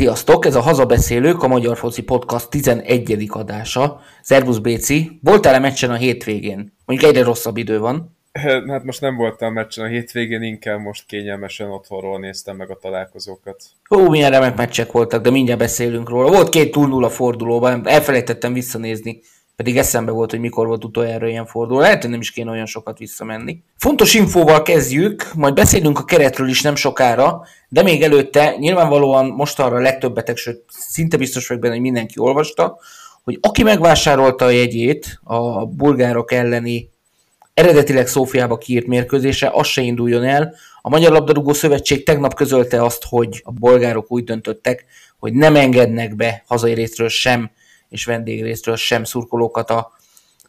Sziasztok, ez a Hazabeszélők, a Magyar Foci Podcast 11. adása. Szervusz Béci, voltál-e meccsen a hétvégén? Mondjuk egyre rosszabb idő van. Hát most nem voltam meccsen a hétvégén, inkább most kényelmesen otthonról néztem meg a találkozókat. Ó, milyen remek meccsek voltak, de mindjárt beszélünk róla. Volt két túl nulla fordulóban, elfelejtettem visszanézni pedig eszembe volt, hogy mikor volt utoljára ilyen forduló. Lehet, hogy nem is kéne olyan sokat visszamenni. Fontos infóval kezdjük, majd beszélünk a keretről is nem sokára, de még előtte nyilvánvalóan most arra a legtöbbetek, sőt szinte biztos vagyok benne, hogy mindenki olvasta, hogy aki megvásárolta a jegyét a bulgárok elleni eredetileg Szófiába kiírt mérkőzése, az se induljon el. A Magyar Labdarúgó Szövetség tegnap közölte azt, hogy a bolgárok úgy döntöttek, hogy nem engednek be hazai részről sem és vendégrésztről sem szurkolókat a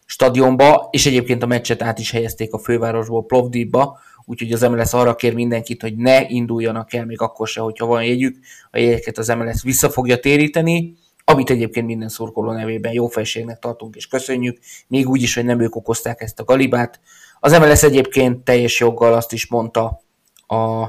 stadionba, és egyébként a meccset át is helyezték a fővárosból Plovdivba, úgyhogy az MLS arra kér mindenkit, hogy ne induljanak el, még akkor se, hogyha van jegyük, a jegyeket az MLS vissza fogja téríteni, amit egyébként minden szurkoló nevében jó fejségnek tartunk és köszönjük, még úgy is, hogy nem ők okozták ezt a galibát. Az MLS egyébként teljes joggal azt is mondta a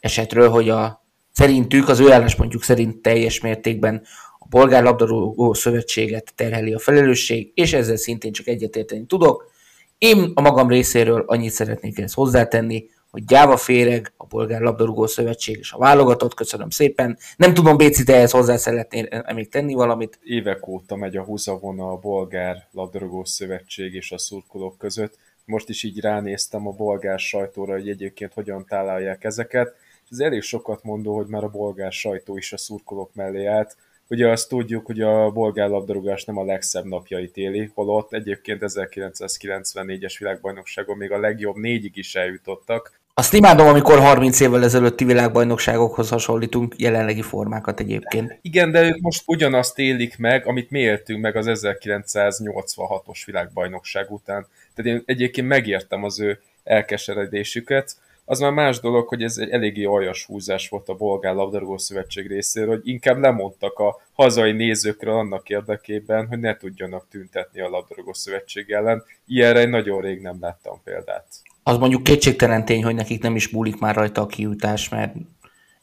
esetről, hogy a szerintük, az ő álláspontjuk szerint teljes mértékben a Bolgár Labdarúgó Szövetséget terheli a felelősség, és ezzel szintén csak egyetérteni tudok. Én a magam részéről annyit szeretnék ezt hozzátenni, hogy gyáva féreg a Bolgár Labdarúgó Szövetség és a válogatott, köszönöm szépen. Nem tudom, Béci, te ehhez hozzá szeretnél még tenni valamit? Évek óta megy a húzavona a Bolgár Labdarúgó Szövetség és a szurkolók között. Most is így ránéztem a bolgár sajtóra, hogy egyébként hogyan találják ezeket. Ez elég sokat mondó, hogy már a bolgár sajtó is a szurkolók mellé állt Ugye azt tudjuk, hogy a bolgár labdarúgás nem a legszebb napjait éli, holott egyébként 1994-es világbajnokságon még a legjobb négyig is eljutottak. Azt imádom, amikor 30 évvel ezelőtti világbajnokságokhoz hasonlítunk jelenlegi formákat egyébként. Igen, de ők most ugyanazt élik meg, amit mi éltünk meg az 1986-os világbajnokság után. Tehát én egyébként megértem az ő elkeseredésüket, az már más dolog, hogy ez egy eléggé aljas húzás volt a Bolgár Labdarúgó Szövetség részéről, hogy inkább lemondtak a hazai nézőkre annak érdekében, hogy ne tudjanak tüntetni a Labdarúgó Szövetség ellen. Ilyenre egy nagyon rég nem láttam példát. Az mondjuk kétségtelen tény, hogy nekik nem is múlik már rajta a kiutás, mert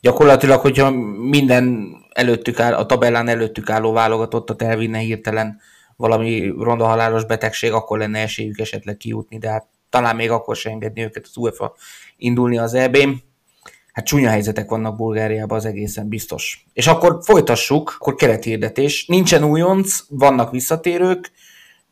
gyakorlatilag, hogyha minden előttük áll, a tabellán előttük álló válogatottat elvinne hirtelen valami ronda halálos betegség, akkor lenne esélyük esetleg kijutni, de hát talán még akkor se engedni őket az UEFA indulni az eb -n. Hát csúnya helyzetek vannak Bulgáriában, az egészen biztos. És akkor folytassuk, akkor kerethirdetés. Nincsen újonc, vannak visszatérők,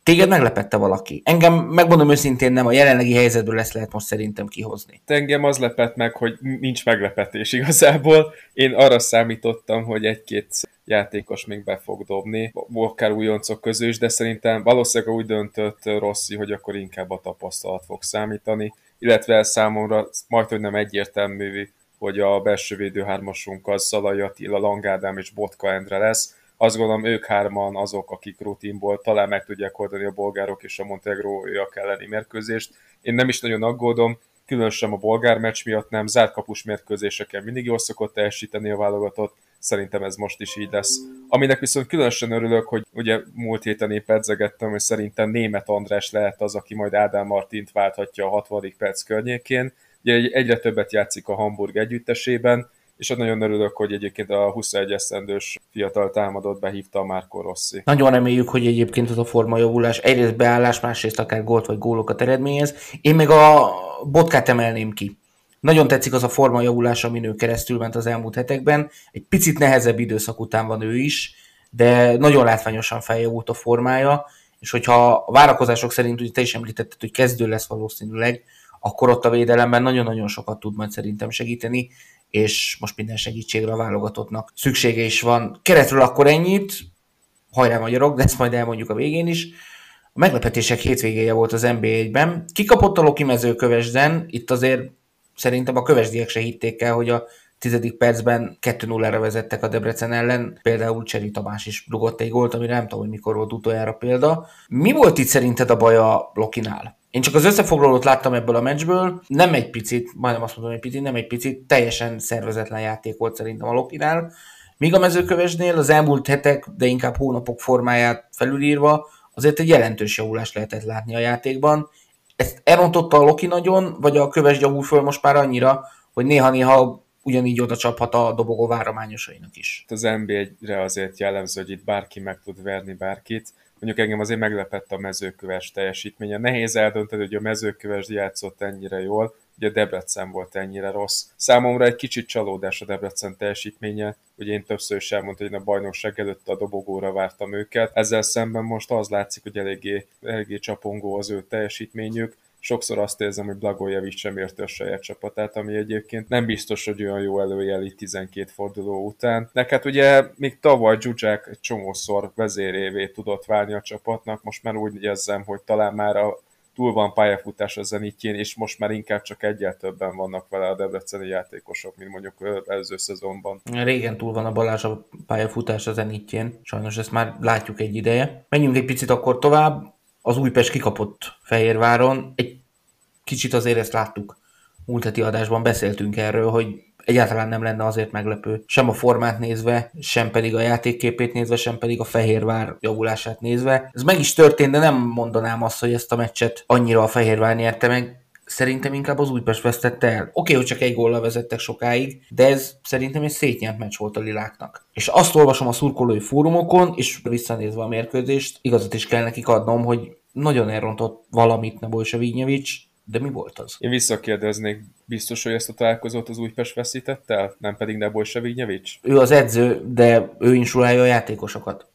Téged meglepette valaki? Engem, megmondom őszintén, nem a jelenlegi helyzetből lesz lehet most szerintem kihozni. Engem az lepett meg, hogy nincs meglepetés igazából. Én arra számítottam, hogy egy-két játékos még be fog dobni, akár újoncok közül is, de szerintem valószínűleg úgy döntött Rossi, hogy akkor inkább a tapasztalat fog számítani, illetve számomra majd, hogy nem egyértelmű, hogy a belső védőhármasunk az Szalai Attila, Langádám és Botka Endre lesz, azt gondolom ők hárman azok, akik rutinból talán meg tudják oldani a bolgárok és a Montegróiak elleni mérkőzést. Én nem is nagyon aggódom, különösen a bolgár meccs miatt nem, zárt kapus mérkőzéseken mindig jól szokott teljesíteni a válogatott, szerintem ez most is így lesz. Aminek viszont különösen örülök, hogy ugye múlt héten épp edzegettem, hogy szerintem német András lehet az, aki majd Ádám Martint válthatja a 60. perc környékén. Ugye egyre többet játszik a Hamburg együttesében, és nagyon örülök, hogy egyébként a 21 eszendős fiatal támadót behívta a Márko Rossi. Nagyon reméljük, hogy egyébként az a forma javulás egyrészt beállás, másrészt akár gólt vagy gólokat eredményez. Én meg a botkát emelném ki. Nagyon tetszik az a forma javulás, amin ő keresztül ment az elmúlt hetekben. Egy picit nehezebb időszak után van ő is, de nagyon látványosan feljavult a formája, és hogyha a várakozások szerint, ugye te is említetted, hogy kezdő lesz valószínűleg, akkor ott a védelemben nagyon-nagyon sokat tud majd szerintem segíteni, és most minden segítségre a válogatottnak szüksége is van. Keretről akkor ennyit, hajrá magyarok, de ezt majd elmondjuk a végén is. A meglepetések hétvégéje volt az NBA-ben. Kikapott a Loki mezőkövesden, itt azért szerintem a kövesdiek se hitték el, hogy a tizedik percben 2-0-ra vezettek a Debrecen ellen, például Cseri Tamás is rugott egy gólt, ami nem tudom, hogy mikor volt utoljára példa. Mi volt itt szerinted a baj a Lokinál? Én csak az összefoglalót láttam ebből a meccsből, nem egy picit, majdnem azt mondom, egy picit, nem egy picit, teljesen szervezetlen játék volt szerintem a Lokinál. Míg a mezőkövesnél az elmúlt hetek, de inkább hónapok formáját felülírva, azért egy jelentős javulást lehetett látni a játékban. Ezt elrontotta a Loki nagyon, vagy a köves javul föl most már annyira, hogy néha-néha ugyanígy oda csaphat a dobogó várományosainak is. Az NBA-re azért jellemző, hogy itt bárki meg tud verni bárkit. Mondjuk engem azért meglepett a mezőköves teljesítménye. Nehéz eldönteni, hogy a mezőköves játszott ennyire jól, ugye Debrecen volt ennyire rossz. Számomra egy kicsit csalódás a Debrecen teljesítménye, ugye én többször is elmondtam, hogy a bajnokság előtt a dobogóra vártam őket. Ezzel szemben most az látszik, hogy eléggé, eléggé csapongó az ő teljesítményük sokszor azt érzem, hogy Blagojevic sem érte a saját csapatát, ami egyébként nem biztos, hogy olyan jó előjeli 12 forduló után. Nek hát ugye még tavaly Zsuzsák egy csomószor vezérévé tudott válni a csapatnak, most már úgy érzem, hogy talán már a túl van pályafutás a zenítjén, és most már inkább csak egyel többen vannak vele a debreceni játékosok, mint mondjuk előző szezonban. Régen túl van a Balázs a pályafutás a zenítjén, sajnos ezt már látjuk egy ideje. Menjünk egy picit akkor tovább, az Újpest kikapott Fehérváron. Egy kicsit azért ezt láttuk múlt heti adásban, beszéltünk erről, hogy egyáltalán nem lenne azért meglepő, sem a formát nézve, sem pedig a játékképét nézve, sem pedig a Fehérvár javulását nézve. Ez meg is történt, de nem mondanám azt, hogy ezt a meccset annyira a Fehérvár nyerte meg. Szerintem inkább az Újpest vesztette el. Oké, okay, hogy csak egy góllal vezettek sokáig, de ez szerintem egy szétnyert meccs volt a liláknak. És azt olvasom a szurkolói fórumokon, és visszanézve a mérkőzést, igazat is kell nekik adnom, hogy nagyon elrontott valamit Nebojsa Vignyevics, de mi volt az? Én visszakérdeznék, biztos, hogy ezt a találkozót az Újpest veszítette el, nem pedig Nebojsa Vignyevics? Ő az edző, de ő insulálja a játékosokat.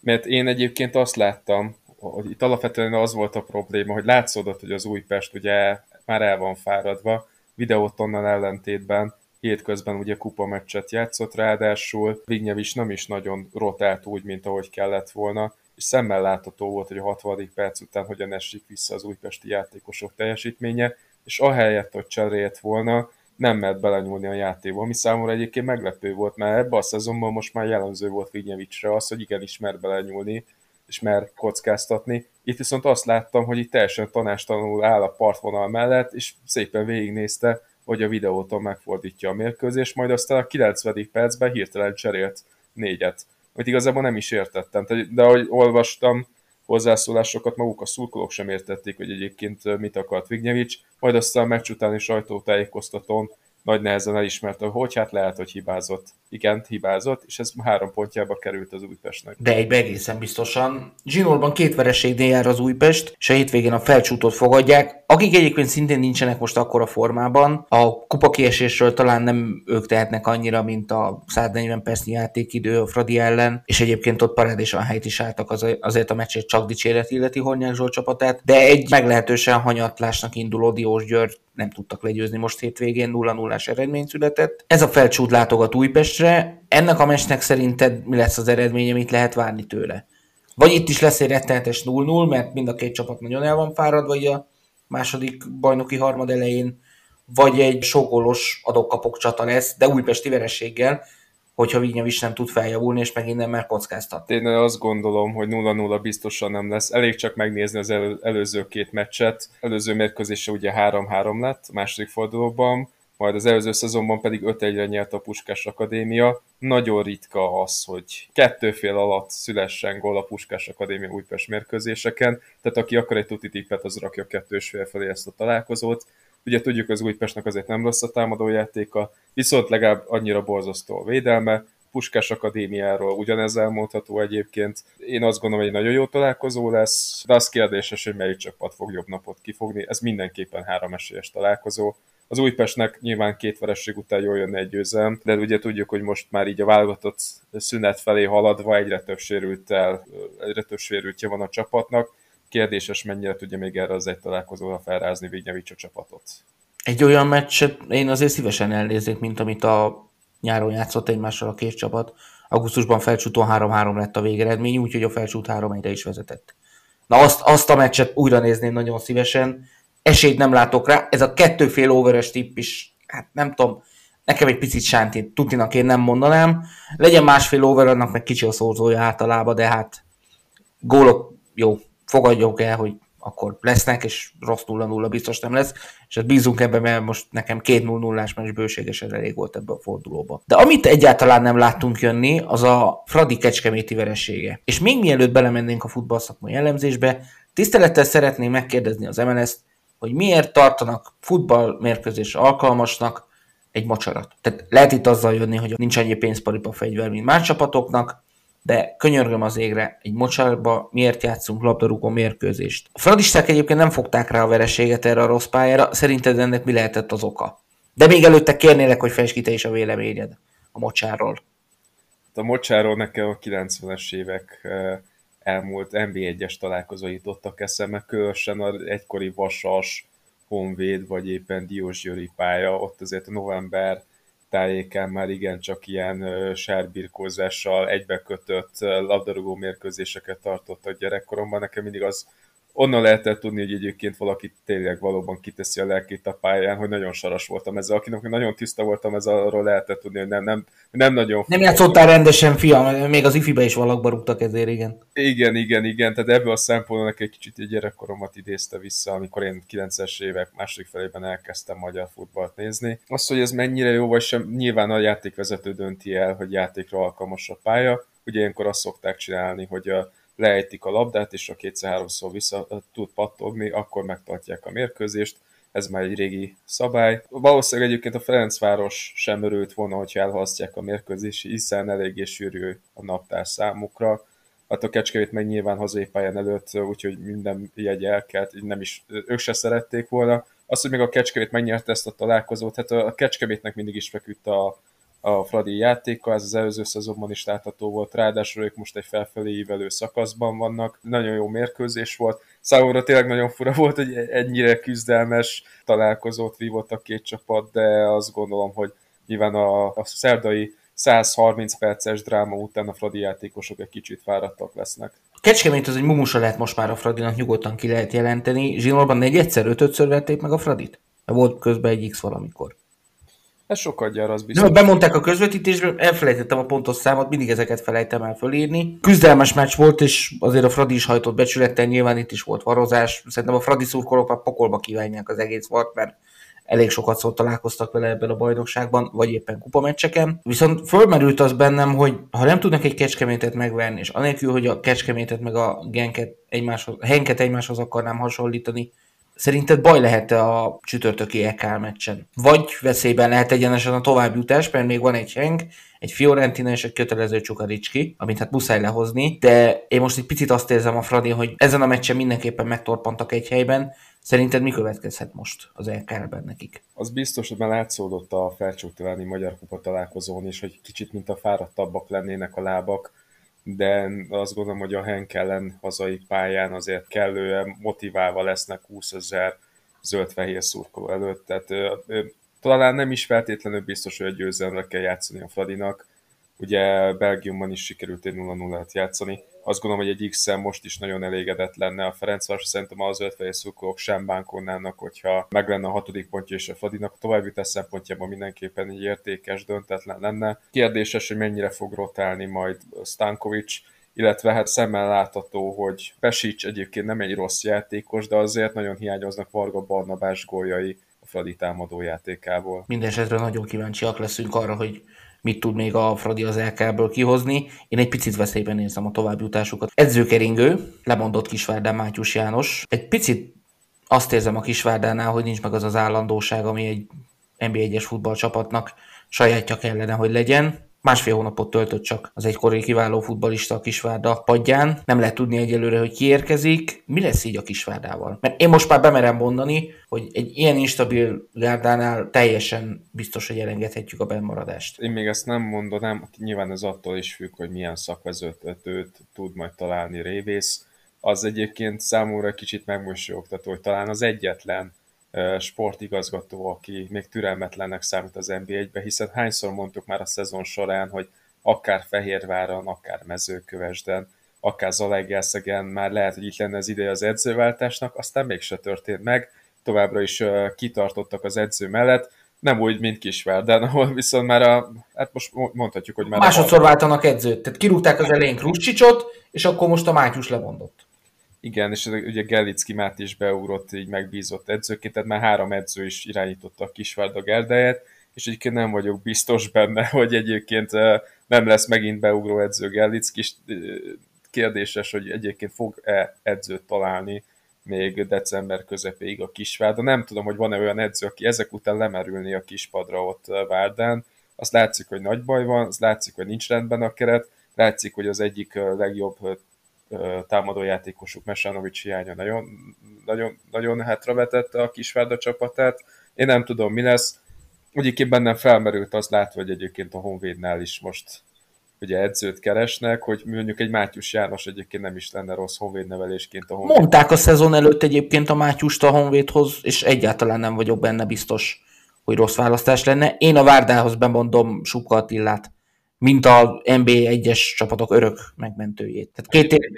Mert én egyébként azt láttam, hogy itt alapvetően az volt a probléma, hogy látszódott, hogy az Újpest ugye már el van fáradva, videót onnan ellentétben hétközben ugye kupa meccset játszott, ráadásul Vignyevics nem is nagyon rotált úgy, mint ahogy kellett volna, és szemmel látható volt, hogy a 60. perc után hogyan esik vissza az újpesti játékosok teljesítménye, és ahelyett, hogy cserélt volna, nem mert belenyúlni a játékba, ami számomra egyébként meglepő volt, mert ebben a szezonban most már jellemző volt Vignyevicsre az, hogy igenis mer belenyúlni, és mer kockáztatni. Itt viszont azt láttam, hogy itt teljesen tanástalanul áll a partvonal mellett, és szépen végignézte, hogy a videóton megfordítja a mérkőzést, majd aztán a 90. percben hirtelen cserélt négyet amit igazából nem is értettem. De ahogy olvastam, hozzászólásokat maguk a szurkolók sem értették, hogy egyébként mit akart Vignyevics, majd aztán a meccs utáni sajtótájékoztatón nagy nehezen elismerte, hogy hát lehet, hogy hibázott. Igen, hibázott, és ez három pontjába került az Újpestnek. De egy egészen biztosan. Zsinórban két vereségnél jár az Újpest, és a hétvégén a felcsútot fogadják, akik egyébként szintén nincsenek most akkora formában. A kupa kiesésről talán nem ők tehetnek annyira, mint a 140 percnyi játékidő a Fradi ellen, és egyébként ott parád és a helyt is álltak azért a meccsét csak dicséret illeti Hornyák Zsolt csapatát, de egy meglehetősen hanyatlásnak induló Diós György nem tudtak legyőzni most hétvégén, 0 0 eredmény született. Ez a felcsút látogat Újpestre. Ennek a meccsnek szerinted mi lesz az eredménye, mit lehet várni tőle? Vagy itt is lesz egy rettenetes 0-0, mert mind a két csapat nagyon el van fáradva így a második bajnoki harmad elején, vagy egy sógolos adok-kapok csata lesz, de újpesti verességgel, hogyha Vignyevics nem tud feljavulni, és megint nem mer kockáztatni. Én azt gondolom, hogy 0-0 biztosan nem lesz. Elég csak megnézni az elő, előző két meccset. Előző mérkőzése ugye 3-3 lett a második fordulóban, majd az előző szezonban pedig 5-1-re nyert a Puskás Akadémia. Nagyon ritka az, hogy kettő fél alatt szülessen gól a Puskás Akadémia Újpest mérkőzéseken, tehát aki akar egy tuti tippet, az rakja kettős fél felé ezt a találkozót. Ugye tudjuk, az Újpestnek azért nem rossz a támadójátéka, viszont legalább annyira borzasztó a védelme, Puskás Akadémiáról ugyanez elmondható egyébként. Én azt gondolom, hogy egy nagyon jó találkozó lesz, de az kérdéses, hogy melyik csapat fog jobb napot kifogni. Ez mindenképpen három esélyes találkozó. Az Újpestnek nyilván két vereség után jól jönne egy győzelem, de ugye tudjuk, hogy most már így a válogatott szünet felé haladva egyre több sérültel, egyre több sérültje van a csapatnak. Kérdéses, mennyire tudja még erre az egy találkozóra felrázni Vignyevics a csapatot. Egy olyan meccset én azért szívesen elnéznék, mint amit a nyáron játszott egymással a két csapat. Augusztusban felcsúton 3-3 lett a végeredmény, úgyhogy a felcsút 3 1 is vezetett. Na azt, azt a meccset újra nézném nagyon szívesen, esélyt nem látok rá. Ez a kettőfél overes tipp is, hát nem tudom, nekem egy picit sántít, tutinak én nem mondanám. Legyen másfél over, annak meg kicsi a szózója általában, de hát gólok, jó, fogadjuk el, hogy akkor lesznek, és rossz 0-0 biztos nem lesz, és hát bízunk ebben, mert most nekem két 0 0 meccs bőségesen elég volt ebbe a fordulóba. De amit egyáltalán nem láttunk jönni, az a Fradi kecskeméti veresége. És még mielőtt belemennénk a futballszakmai jellemzésbe, tisztelettel szeretném megkérdezni az MLS-t, hogy miért tartanak futballmérkőzés alkalmasnak egy mocsarat. Tehát lehet itt azzal jönni, hogy nincs annyi pénzparipa fegyver, mint más csapatoknak, de könyörgöm az égre, egy mocsarba miért játszunk labdarúgó mérkőzést. A fradisták egyébként nem fogták rá a vereséget erre a rossz pályára, szerinted ennek mi lehetett az oka? De még előtte kérnélek, hogy fejtsd ki te is a véleményed a mocsárról. A mocsáról nekem a 90-es évek eh, elmúlt NB1-es találkozóit adtak eszembe, különösen az egykori Vasas, Honvéd, vagy éppen Diósgyőri pálya, ott azért november tájékán már igencsak ilyen sárbirkózással egybekötött labdarúgó mérkőzéseket tartottak gyerekkoromban. Nekem mindig az onnan lehetett tudni, hogy egyébként valaki tényleg valóban kiteszi a lelkét a pályán, hogy nagyon saras voltam ezzel. Akinek nagyon tiszta voltam ezzel, arról lehetett tudni, hogy nem, nem, nem nagyon... Nem játszottál rendesen, fiam, még az ifibe is valakba rúgtak ezért, igen. Igen, igen, igen, tehát ebből a szempontból egy kicsit egy gyerekkoromat idézte vissza, amikor én 90-es évek második felében elkezdtem magyar futballt nézni. Az, hogy ez mennyire jó, vagy sem, nyilván a játékvezető dönti el, hogy játékra alkalmas a pálya. Ugye ilyenkor azt szokták csinálni, hogy a leejtik a labdát, és a kétszer-háromszor vissza tud pattogni, akkor megtartják a mérkőzést. Ez már egy régi szabály. Valószínűleg egyébként a Ferencváros sem örült volna, hogyha elhalasztják a mérkőzést, hiszen eléggé sűrű a naptár számukra. Hát a Kecskevét meg nyilván hazai pályán előtt, úgyhogy minden jegy elkelt, nem is, ők se szerették volna. Az, hogy még a Kecskevét megnyerte ezt a találkozót, hát a Kecskevétnek mindig is feküdt a, a Fradi játéka, ez az előző szezonban is látható volt, ráadásul ők most egy felfelé ívelő szakaszban vannak, nagyon jó mérkőzés volt, számomra tényleg nagyon fura volt, hogy ennyire küzdelmes találkozót vívott a két csapat, de azt gondolom, hogy nyilván a, a szerdai 130 perces dráma után a Fradi játékosok egy kicsit fáradtak lesznek. A Kecskemét az egy mumusa lehet most már a Fradinak, nyugodtan ki lehet jelenteni. Zsinórban negyedszer, ötödször vették meg a Fradit? Volt közben egy X valamikor. Ez sokat gyár, az biztos. Nem, bemondták a közvetítésről, elfelejtettem a pontos számot, mindig ezeket felejtem el fölírni. Küzdelmes meccs volt, és azért a Fradi is hajtott becsülettel, nyilván itt is volt varozás. Szerintem a Fradi szurkolók már pokolba kívánják az egész volt, mert elég sokat szólt találkoztak vele ebben a bajnokságban, vagy éppen kupameccseken. Viszont fölmerült az bennem, hogy ha nem tudnak egy kecskemétet megverni, és anélkül, hogy a kecskemétet meg a genket egymáshoz, henket egymáshoz akarnám hasonlítani, Szerinted baj lehet a csütörtöki EK meccsen? Vagy veszélyben lehet egyenesen a továbbjutás, mert még van egy Henk, egy Fiorentina és egy kötelező Csukaricski, amit hát muszáj lehozni, de én most egy picit azt érzem a Fradi, hogy ezen a meccsen mindenképpen megtorpantak egy helyben, Szerinted mi következhet most az LKR-ben nekik? Az biztos, hogy már látszódott a felcsúktaláni Magyar Kupa találkozón is, hogy kicsit mint a fáradtabbak lennének a lábak, de azt gondolom, hogy a Henk ellen hazai pályán azért kellően motiválva lesznek 20 ezer zöld-fehér szurkoló előtt, tehát talán nem is feltétlenül biztos, hogy egy győzelemre kell játszani a Fradinak, ugye Belgiumban is sikerült egy 0-0-et játszani, azt gondolom, hogy egy x most is nagyon elégedett lenne a Ferencváros, szerintem az ötfejű szurkolók sem bánkolnának, hogyha meg lenne a hatodik pontja és a Fadinak a továbbjutás szempontjában mindenképpen egy értékes, döntetlen lenne. Kérdéses, hogy mennyire fog rotálni majd Stankovic, illetve hát szemmel látható, hogy Pesics egyébként nem egy rossz játékos, de azért nagyon hiányoznak Varga Barnabás góljai a Fradi támadó játékából. Mindenesetre nagyon kíváncsiak leszünk arra, hogy mit tud még a Fradi az LK-ből kihozni. Én egy picit veszélyben nézem a továbbjutásukat. Edzőkeringő, lemondott Kisvárdán Mátyus János. Egy picit azt érzem a Kisvárdánál, hogy nincs meg az az állandóság, ami egy NB1-es futballcsapatnak sajátja kellene, hogy legyen másfél hónapot töltött csak az egykori kiváló futbalista a Kisvárda padján. Nem lehet tudni egyelőre, hogy kiérkezik. Mi lesz így a Kisvárdával? Mert én most már bemerem mondani, hogy egy ilyen instabil gárdánál teljesen biztos, hogy elengedhetjük a bennmaradást. Én még ezt nem mondanám, nyilván ez attól is függ, hogy milyen szakvezetőt tud majd találni Révész. Az egyébként számomra kicsit megmosolyogtató, hogy talán az egyetlen sportigazgató, aki még türelmetlennek számít az NB1-be, hiszen hányszor mondtuk már a szezon során, hogy akár Fehérváron, akár Mezőkövesden, akár Zalaegerszegen már lehet, hogy itt lenne az ideje az edzőváltásnak, aztán mégse történt meg, továbbra is kitartottak az edző mellett, nem úgy, mint Kisvárden, ahol viszont már a, hát most mondhatjuk, hogy már... Másodszor váltanak edzőt, tehát kirúgták az elején Kruscsicsot, és akkor most a Mátyus lemondott. Igen, és ugye Gelicki Mát is beugrott, így megbízott edzőként, tehát már három edző is irányította a Kisvárda Gerdáját, és egyébként nem vagyok biztos benne, hogy egyébként nem lesz megint beugró edző Gelicki, kérdéses, hogy egyébként fog-e edzőt találni még december közepéig a Kisvárda. Nem tudom, hogy van-e olyan edző, aki ezek után lemerülni a kispadra ott Várdán. Azt látszik, hogy nagy baj van, azt látszik, hogy nincs rendben a keret, látszik, hogy az egyik legjobb támadójátékosuk Mesanovics hiánya nagyon, nagyon, nagyon hátravetette a Kisvárda csapatát. Én nem tudom, mi lesz. Egyébként bennem felmerült az látva, hogy egyébként a Honvédnál is most ugye edzőt keresnek, hogy mondjuk egy Mátyus János egyébként nem is lenne rossz honvéd nevelésként a Honvéd. Mondták a szezon előtt egyébként a Mátyust a Honvédhoz, és egyáltalán nem vagyok benne biztos, hogy rossz választás lenne. Én a Várdához bemondom Subka Attillát, mint a NBA egyes csapatok örök megmentőjét. Tehát két, év,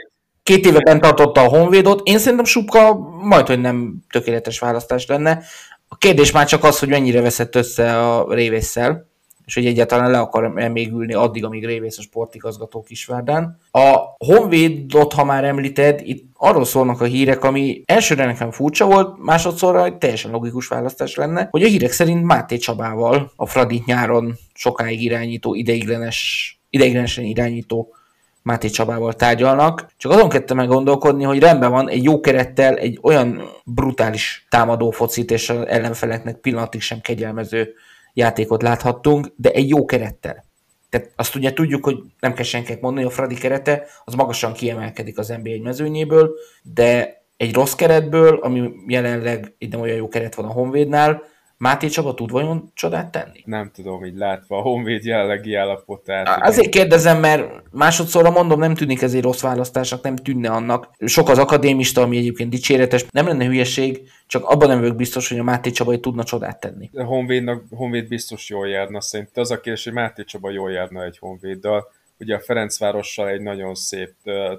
két éve bent tartotta a Honvédot, én szerintem Subka majd, hogy nem tökéletes választás lenne. A kérdés már csak az, hogy mennyire veszett össze a révésszel, és hogy egyáltalán le akar -e még ülni addig, amíg Révész a sportigazgató Kisvárdán. A Honvédot, ha már említed, itt arról szólnak a hírek, ami elsőre nekem furcsa volt, másodszorra egy teljesen logikus választás lenne, hogy a hírek szerint Máté Csabával, a Fradit nyáron sokáig irányító, ideiglenes, ideiglenesen irányító Máté Csabával tárgyalnak. Csak azon kezdtem meg gondolkodni, hogy rendben van, egy jó kerettel, egy olyan brutális támadó focit és ellenfeleknek pillanatig sem kegyelmező játékot láthattunk, de egy jó kerettel. Tehát azt ugye tudjuk, hogy nem kell senkinek mondani, a Fradi kerete az magasan kiemelkedik az NBA mezőnyéből, de egy rossz keretből, ami jelenleg egy nem olyan jó keret van a Honvédnál, Máté Csaba tud vajon csodát tenni? Nem tudom, így látva a Honvéd jelenlegi állapotát. Azért kérdezem, mert másodszorra mondom, nem tűnik ez egy rossz választásnak, nem tűnne annak. Sok az akadémista, ami egyébként dicséretes. Nem lenne hülyeség, csak abban nem vagyok biztos, hogy a Máté Csaba tudna csodát tenni. A Honvédnak, Honvéd biztos jól járna, szerintem az a kérdés, hogy Máté Csaba jól járna egy Honvéddal. Ugye a Ferencvárossal egy nagyon szép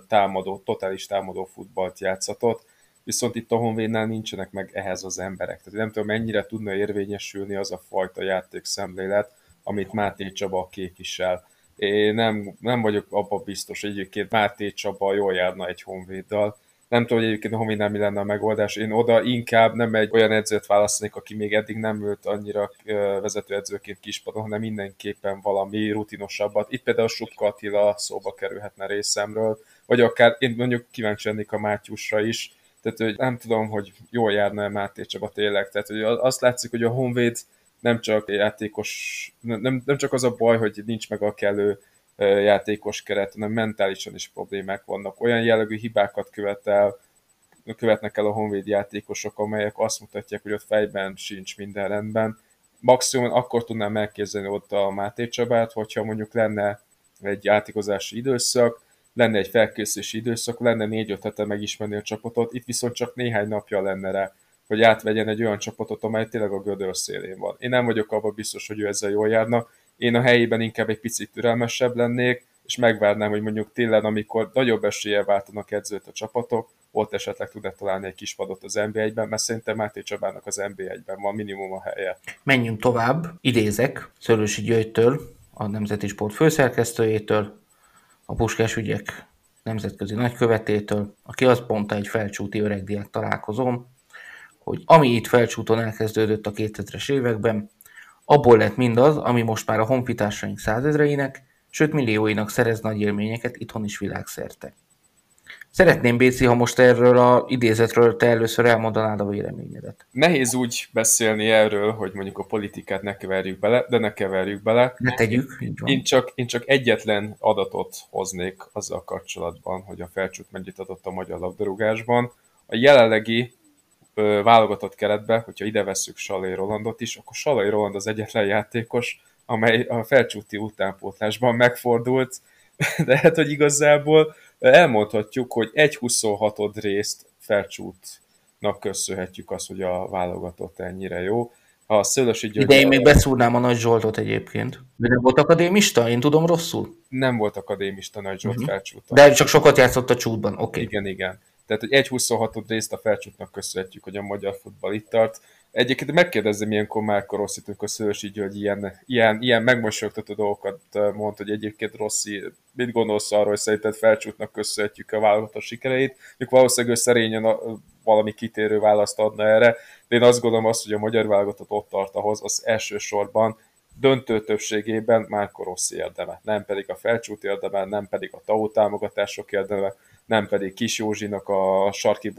támadó, totális támadó futballt játszatott viszont itt a Honvédnál nincsenek meg ehhez az emberek. Tehát nem tudom, mennyire tudna érvényesülni az a fajta játékszemlélet, amit Máté Csaba képvisel. Én nem, nem vagyok abban biztos, hogy egyébként Máté Csaba jól járna egy Honvéddal. Nem tudom, hogy egyébként a Honvédnál mi lenne a megoldás. Én oda inkább nem egy olyan edzőt választanék, aki még eddig nem ült annyira vezetőedzőként kispadon, hanem mindenképpen valami rutinosabbat. Itt például Subka Attila szóba kerülhetne részemről, vagy akár én mondjuk kíváncsi lennék a Mátyusra is, tehát, hogy nem tudom, hogy jól járna -e Máté Csaba tényleg. Tehát, hogy azt látszik, hogy a Honvéd nem csak játékos, nem, nem csak az a baj, hogy nincs meg a kellő játékos keret, hanem mentálisan is problémák vannak. Olyan jellegű hibákat követel, követnek el a Honvéd játékosok, amelyek azt mutatják, hogy ott fejben sincs minden rendben. Maximum akkor tudnám elképzelni ott a Máté Csabát, hogyha mondjuk lenne egy játékozási időszak, lenne egy felkészülési időszak, lenne négy-öt hete megismerni a csapatot, itt viszont csak néhány napja lenne rá, hogy átvegyen egy olyan csapatot, amely tényleg a gödör szélén van. Én nem vagyok abban biztos, hogy ő ezzel jól járna. Én a helyében inkább egy picit türelmesebb lennék, és megvárnám, hogy mondjuk télen, amikor nagyobb eséllyel váltanak edzőt a csapatok, ott esetleg tudnak találni egy kis padot az NB1-ben, mert szerintem Máté Csabának az NB1-ben van minimum a helye. Menjünk tovább, idézek Szörősi Györgytől, a Nemzeti Sport főszerkesztőjétől, a Puskás ügyek nemzetközi nagykövetétől, aki azt mondta egy felcsúti öregdiák találkozón, hogy ami itt felcsúton elkezdődött a 2000-es években, abból lett mindaz, ami most már a honfitársaink százezreinek, sőt millióinak szerez nagy élményeket itthon is világszerte. Szeretném, Béci, ha most erről a idézetről te először elmondanád a véleményedet. Nehéz úgy beszélni erről, hogy mondjuk a politikát ne keverjük bele, de ne keverjük bele. Ne tegyük, így van. Én csak, én csak egyetlen adatot hoznék azzal kapcsolatban, hogy a felcsút mennyit adott a magyar labdarúgásban. A jelenlegi ö, válogatott keretbe, hogyha ide vesszük Salai Rolandot is, akkor Salai Roland az egyetlen játékos, amely a felcsúti utánpótlásban megfordult, de hát, hogy igazából elmondhatjuk, hogy egy 26 részt felcsútnak köszönhetjük azt, hogy a válogatott ennyire jó. A Szőlősi György... Ide én még beszúrnám a Nagy Zsoltot egyébként. De nem volt akadémista? Én tudom rosszul? Nem volt akadémista Nagy Zsolt uh-huh. De csak sokat játszott a csútban, oké. Okay. Igen, igen. Tehát, hogy egy 26 részt a felcsútnak köszönhetjük, hogy a magyar futball itt tart. Egyébként megkérdezem ilyenkor Márka Rosszit, amikor Szőlősi György ilyen, ilyen, ilyen megmosolyogtató dolgokat mond, hogy egyébként Rossi, mit gondolsz arról, hogy szerinted felcsútnak köszönhetjük a válogatott sikereit, ők valószínűleg szerényen a, valami kitérő választ adna erre, de én azt gondolom azt, hogy a magyar válogatott ott tart ahhoz, az elsősorban döntő többségében Márko Rossi érdeme, nem pedig a felcsút érdeme, nem pedig a TAO támogatások érdeme, nem pedig Kis Józsinak a sarki,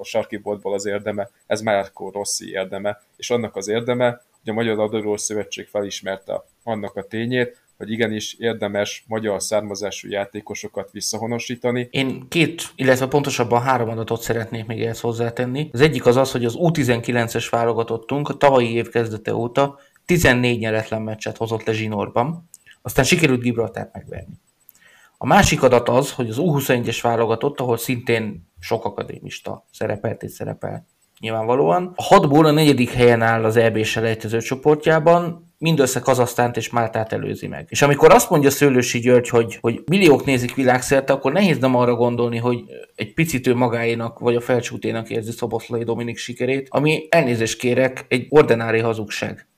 a sarki az érdeme, ez Márko Rossi érdeme, és annak az érdeme, hogy a Magyar Labdarúgó Szövetség felismerte annak a tényét, hogy igenis érdemes magyar származású játékosokat visszahonosítani. Én két, illetve pontosabban három adatot szeretnék még ehhez hozzátenni. Az egyik az az, hogy az U19-es válogatottunk a tavalyi év kezdete óta 14 nyeretlen meccset hozott le zsinórban, aztán sikerült Gibraltárt megverni. A másik adat az, hogy az U21-es válogatott, ahol szintén sok akadémista szerepelt és szerepel nyilvánvalóan. A hatból a negyedik helyen áll az EB selejtező csoportjában, mindössze Kazasztánt és Máltát előzi meg. És amikor azt mondja Szőlősi György, hogy, hogy milliók nézik világszerte, akkor nehéz nem arra gondolni, hogy egy picit ő magáénak vagy a felcsúténak érzi Szoboszlai Dominik sikerét, ami elnézést kérek, egy ordinári hazugság.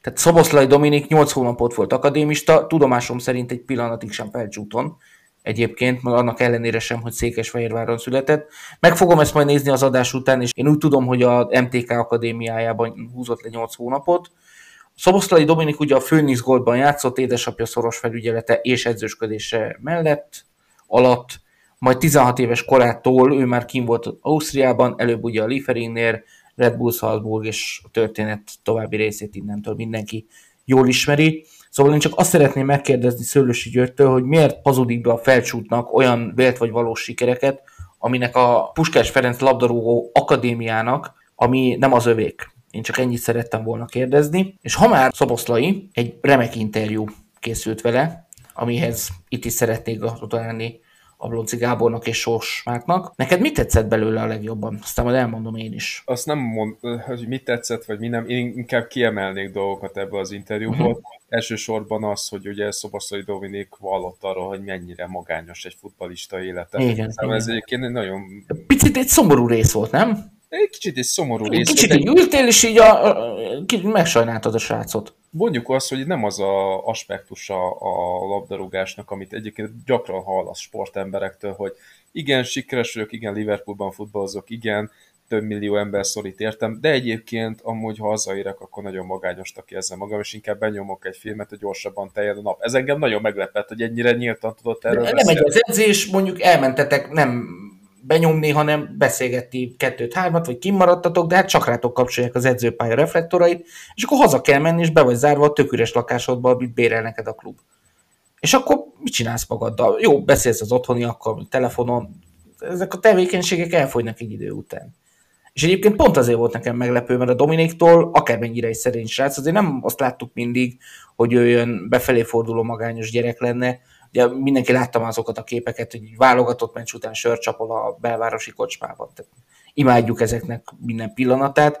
Tehát Szoboszlai Dominik 8 hónapot volt akadémista, tudomásom szerint egy pillanatig sem felcsúton, egyébként, meg annak ellenére sem, hogy Székesfehérváron született. Meg fogom ezt majd nézni az adás után, és én úgy tudom, hogy a MTK Akadémiájában húzott le 8 hónapot. Szoboszlai Dominik ugye a Főnix Goldban játszott, édesapja szoros felügyelete és edzősködése mellett, alatt, majd 16 éves korától ő már kim volt Ausztriában, előbb ugye a Lieferinnél, Red Bull Salzburg, és a történet további részét innentől mindenki jól ismeri. Szóval én csak azt szeretném megkérdezni Szőlősi Györgytől, hogy miért hazudik be a felcsútnak olyan vélt vagy valós sikereket, aminek a Puskás Ferenc labdarúgó akadémiának, ami nem az övék. Én csak ennyit szerettem volna kérdezni. És ha már Szoboszlai, egy remek interjú készült vele, amihez itt is szeretnék gratulálni Ablonci Gábornak és Sós Márknak. Neked mit tetszett belőle a legjobban? Aztán majd elmondom én is. Azt nem mond, hogy mit tetszett, vagy mi nem. Én inkább kiemelnék dolgokat ebből az interjúból. Uh-huh. Elsősorban az, hogy ugye Szobaszai Dominik vallott arról, hogy mennyire magányos egy futbalista élete. Igen, szóval igen. ez egyébként nagyon... Picit egy szomorú rész volt, nem? Egy kicsit egy szomorú rész. Kicsit így ültél, és így a, a, kicsit megsajnáltad a srácot. Mondjuk azt, hogy nem az a aspektusa a labdarúgásnak, amit egyébként gyakran hallasz sportemberektől, hogy igen, sikeres vagyok, igen, Liverpoolban futballozok, igen, több millió ember szorít értem, de egyébként amúgy, ha hazaérek, akkor nagyon magányosnak érzem magam, és inkább benyomok egy filmet, hogy gyorsabban teljed a nap. Ez engem nagyon meglepett, hogy ennyire nyíltan tudott erről de Nem egy az edzés, mondjuk elmentetek, nem benyomni, hanem beszélgetni kettőt-hármat, vagy kimaradtatok, de hát csak rátok kapcsolják az edzőpálya reflektorait, és akkor haza kell menni, és be vagy zárva a tök üres lakásodba, amit bérel neked a klub. És akkor mit csinálsz magaddal? Jó, beszélsz az otthoniakkal, telefonon, ezek a tevékenységek elfogynak egy idő után. És egyébként pont azért volt nekem meglepő, mert a Dominiktól akármennyire egy szerény srác, azért nem azt láttuk mindig, hogy ő olyan befelé forduló magányos gyerek lenne, Ugye mindenki látta már azokat a képeket, hogy válogatott meccs után sörcsapol a belvárosi kocsmában. Tehát imádjuk ezeknek minden pillanatát,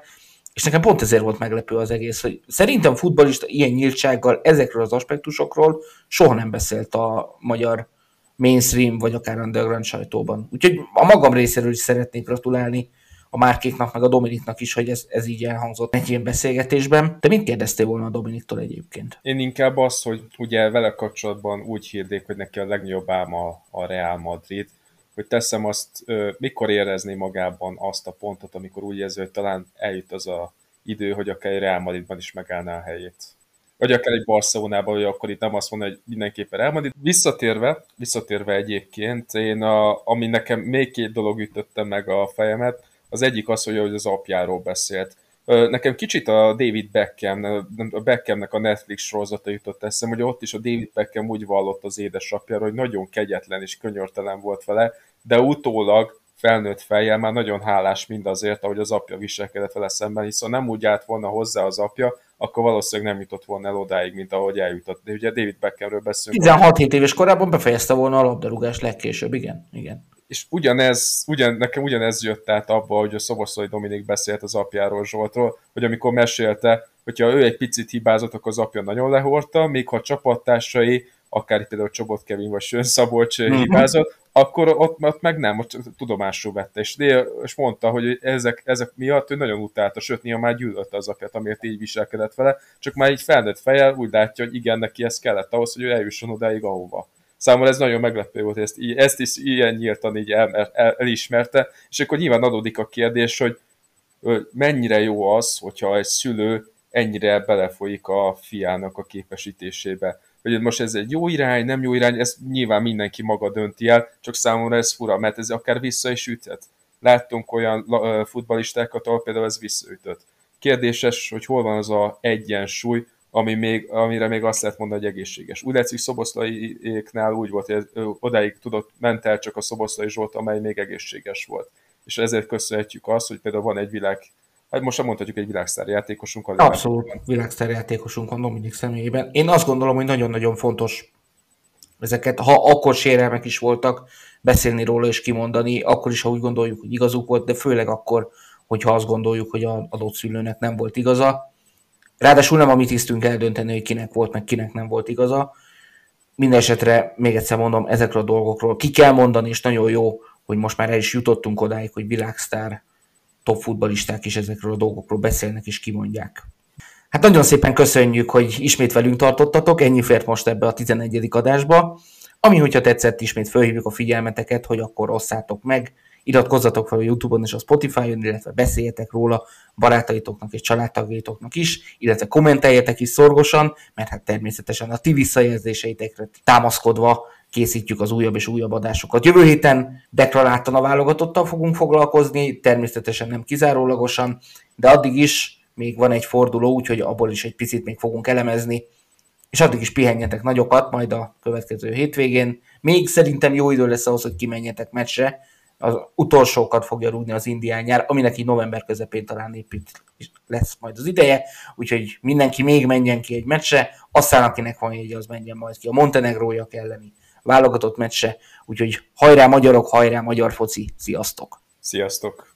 és nekem pont ezért volt meglepő az egész, hogy szerintem futbalista ilyen nyíltsággal ezekről az aspektusokról soha nem beszélt a magyar mainstream, vagy akár underground sajtóban. Úgyhogy a magam részéről is szeretnék gratulálni a Márkéknak, meg a Dominiknak is, hogy ez, ez így elhangzott egy ilyen beszélgetésben. De mit kérdeztél volna a Dominiktól egyébként? Én inkább azt, hogy ugye vele kapcsolatban úgy hirdék, hogy neki a legnagyobb álma a Real Madrid, hogy teszem azt, mikor érezni magában azt a pontot, amikor úgy érzi, hogy talán eljut az a idő, hogy akár egy Real Madridban is megállná a helyét. Vagy akár egy Barcelonában, hogy akkor itt nem azt mondja, hogy mindenképpen Real Madrid. Visszatérve, visszatérve egyébként, én a, ami nekem még két dolog ütötte meg a fejemet, az egyik az, hogy az apjáról beszélt. Nekem kicsit a David Beckham, a Beckhamnek a Netflix sorozata jutott eszem, hogy ott is a David Beckham úgy vallott az édesapjára, hogy nagyon kegyetlen és könyörtelen volt vele, de utólag felnőtt fejjel már nagyon hálás mindazért, ahogy az apja viselkedett vele szemben, hiszen nem úgy állt volna hozzá az apja, akkor valószínűleg nem jutott volna el odáig, mint ahogy eljutott. De ugye David Beckhamről beszélünk. 16 éves korában befejezte volna a labdarúgást legkésőbb, igen. igen és ugyanez, ugyan, nekem ugyanez jött át abba, hogy a Szoboszlai Dominik beszélt az apjáról Zsoltról, hogy amikor mesélte, hogyha ő egy picit hibázott, akkor az apja nagyon lehordta, még ha csapattársai, akár például Csobot Kevin vagy Sön Szabolcs mm-hmm. hibázott, akkor ott, ott meg nem, ott tudomásul vette, és, és mondta, hogy ezek, ezek miatt ő nagyon utálta, sőt, néha már gyűlölte az apját, amiért így viselkedett vele, csak már így felnőtt fejjel úgy látja, hogy igen, neki ez kellett ahhoz, hogy ő eljusson odáig, ahova számomra ez nagyon meglepő volt, hogy ezt, ezt is ilyen nyíltan így el, el, elismerte, és akkor nyilván adódik a kérdés, hogy mennyire jó az, hogyha egy szülő ennyire belefolyik a fiának a képesítésébe. Hogy most ez egy jó irány, nem jó irány, ezt nyilván mindenki maga dönti el, csak számomra ez fura, mert ez akár vissza is üthet. Láttunk olyan futbalistákat, ahol például ez visszaütött. Kérdéses, hogy hol van az a egyensúly, ami még, amire még azt lehet mondani, hogy egészséges. Úgy látszik, Szoboszlaiéknál úgy volt, hogy odáig tudott, ment el csak a Szoboszlai Zsolt, amely még egészséges volt. És ezért köszönhetjük azt, hogy például van egy világ, hát most sem mondhatjuk egy világsztár játékosunk. Abszolút világsztár játékosunk van Dominik személyében. Én azt gondolom, hogy nagyon-nagyon fontos ezeket, ha akkor sérelmek is voltak, beszélni róla és kimondani, akkor is, ha úgy gondoljuk, hogy igazuk volt, de főleg akkor, hogyha azt gondoljuk, hogy a adott szülőnek nem volt igaza Ráadásul nem a mi tisztünk eldönteni, hogy kinek volt, meg kinek nem volt igaza. Mindenesetre még egyszer mondom, ezekről a dolgokról ki kell mondani, és nagyon jó, hogy most már el is jutottunk odáig, hogy világsztár top futbalisták is ezekről a dolgokról beszélnek és kimondják. Hát nagyon szépen köszönjük, hogy ismét velünk tartottatok, ennyi fért most ebbe a 11. adásba. Ami, hogyha tetszett, ismét felhívjuk a figyelmeteket, hogy akkor osszátok meg, iratkozzatok fel a Youtube-on és a Spotify-on, illetve beszéljetek róla barátaitoknak és családtagjaitoknak is, illetve kommenteljetek is szorgosan, mert hát természetesen a ti visszajelzéseitekre támaszkodva készítjük az újabb és újabb adásokat. Jövő héten deklaráltan a válogatottal fogunk foglalkozni, természetesen nem kizárólagosan, de addig is még van egy forduló, úgyhogy abból is egy picit még fogunk elemezni, és addig is pihenjetek nagyokat, majd a következő hétvégén. Még szerintem jó idő lesz ahhoz, hogy kimenjetek meccsre, az utolsókat fogja rúgni az indián nyár, aminek így november közepén talán épít lesz majd az ideje, úgyhogy mindenki még menjen ki egy meccse, aztán akinek van egy, az menjen majd ki a Montenegrójak elleni válogatott meccse, úgyhogy hajrá magyarok, hajrá magyar foci, sziasztok! Sziasztok!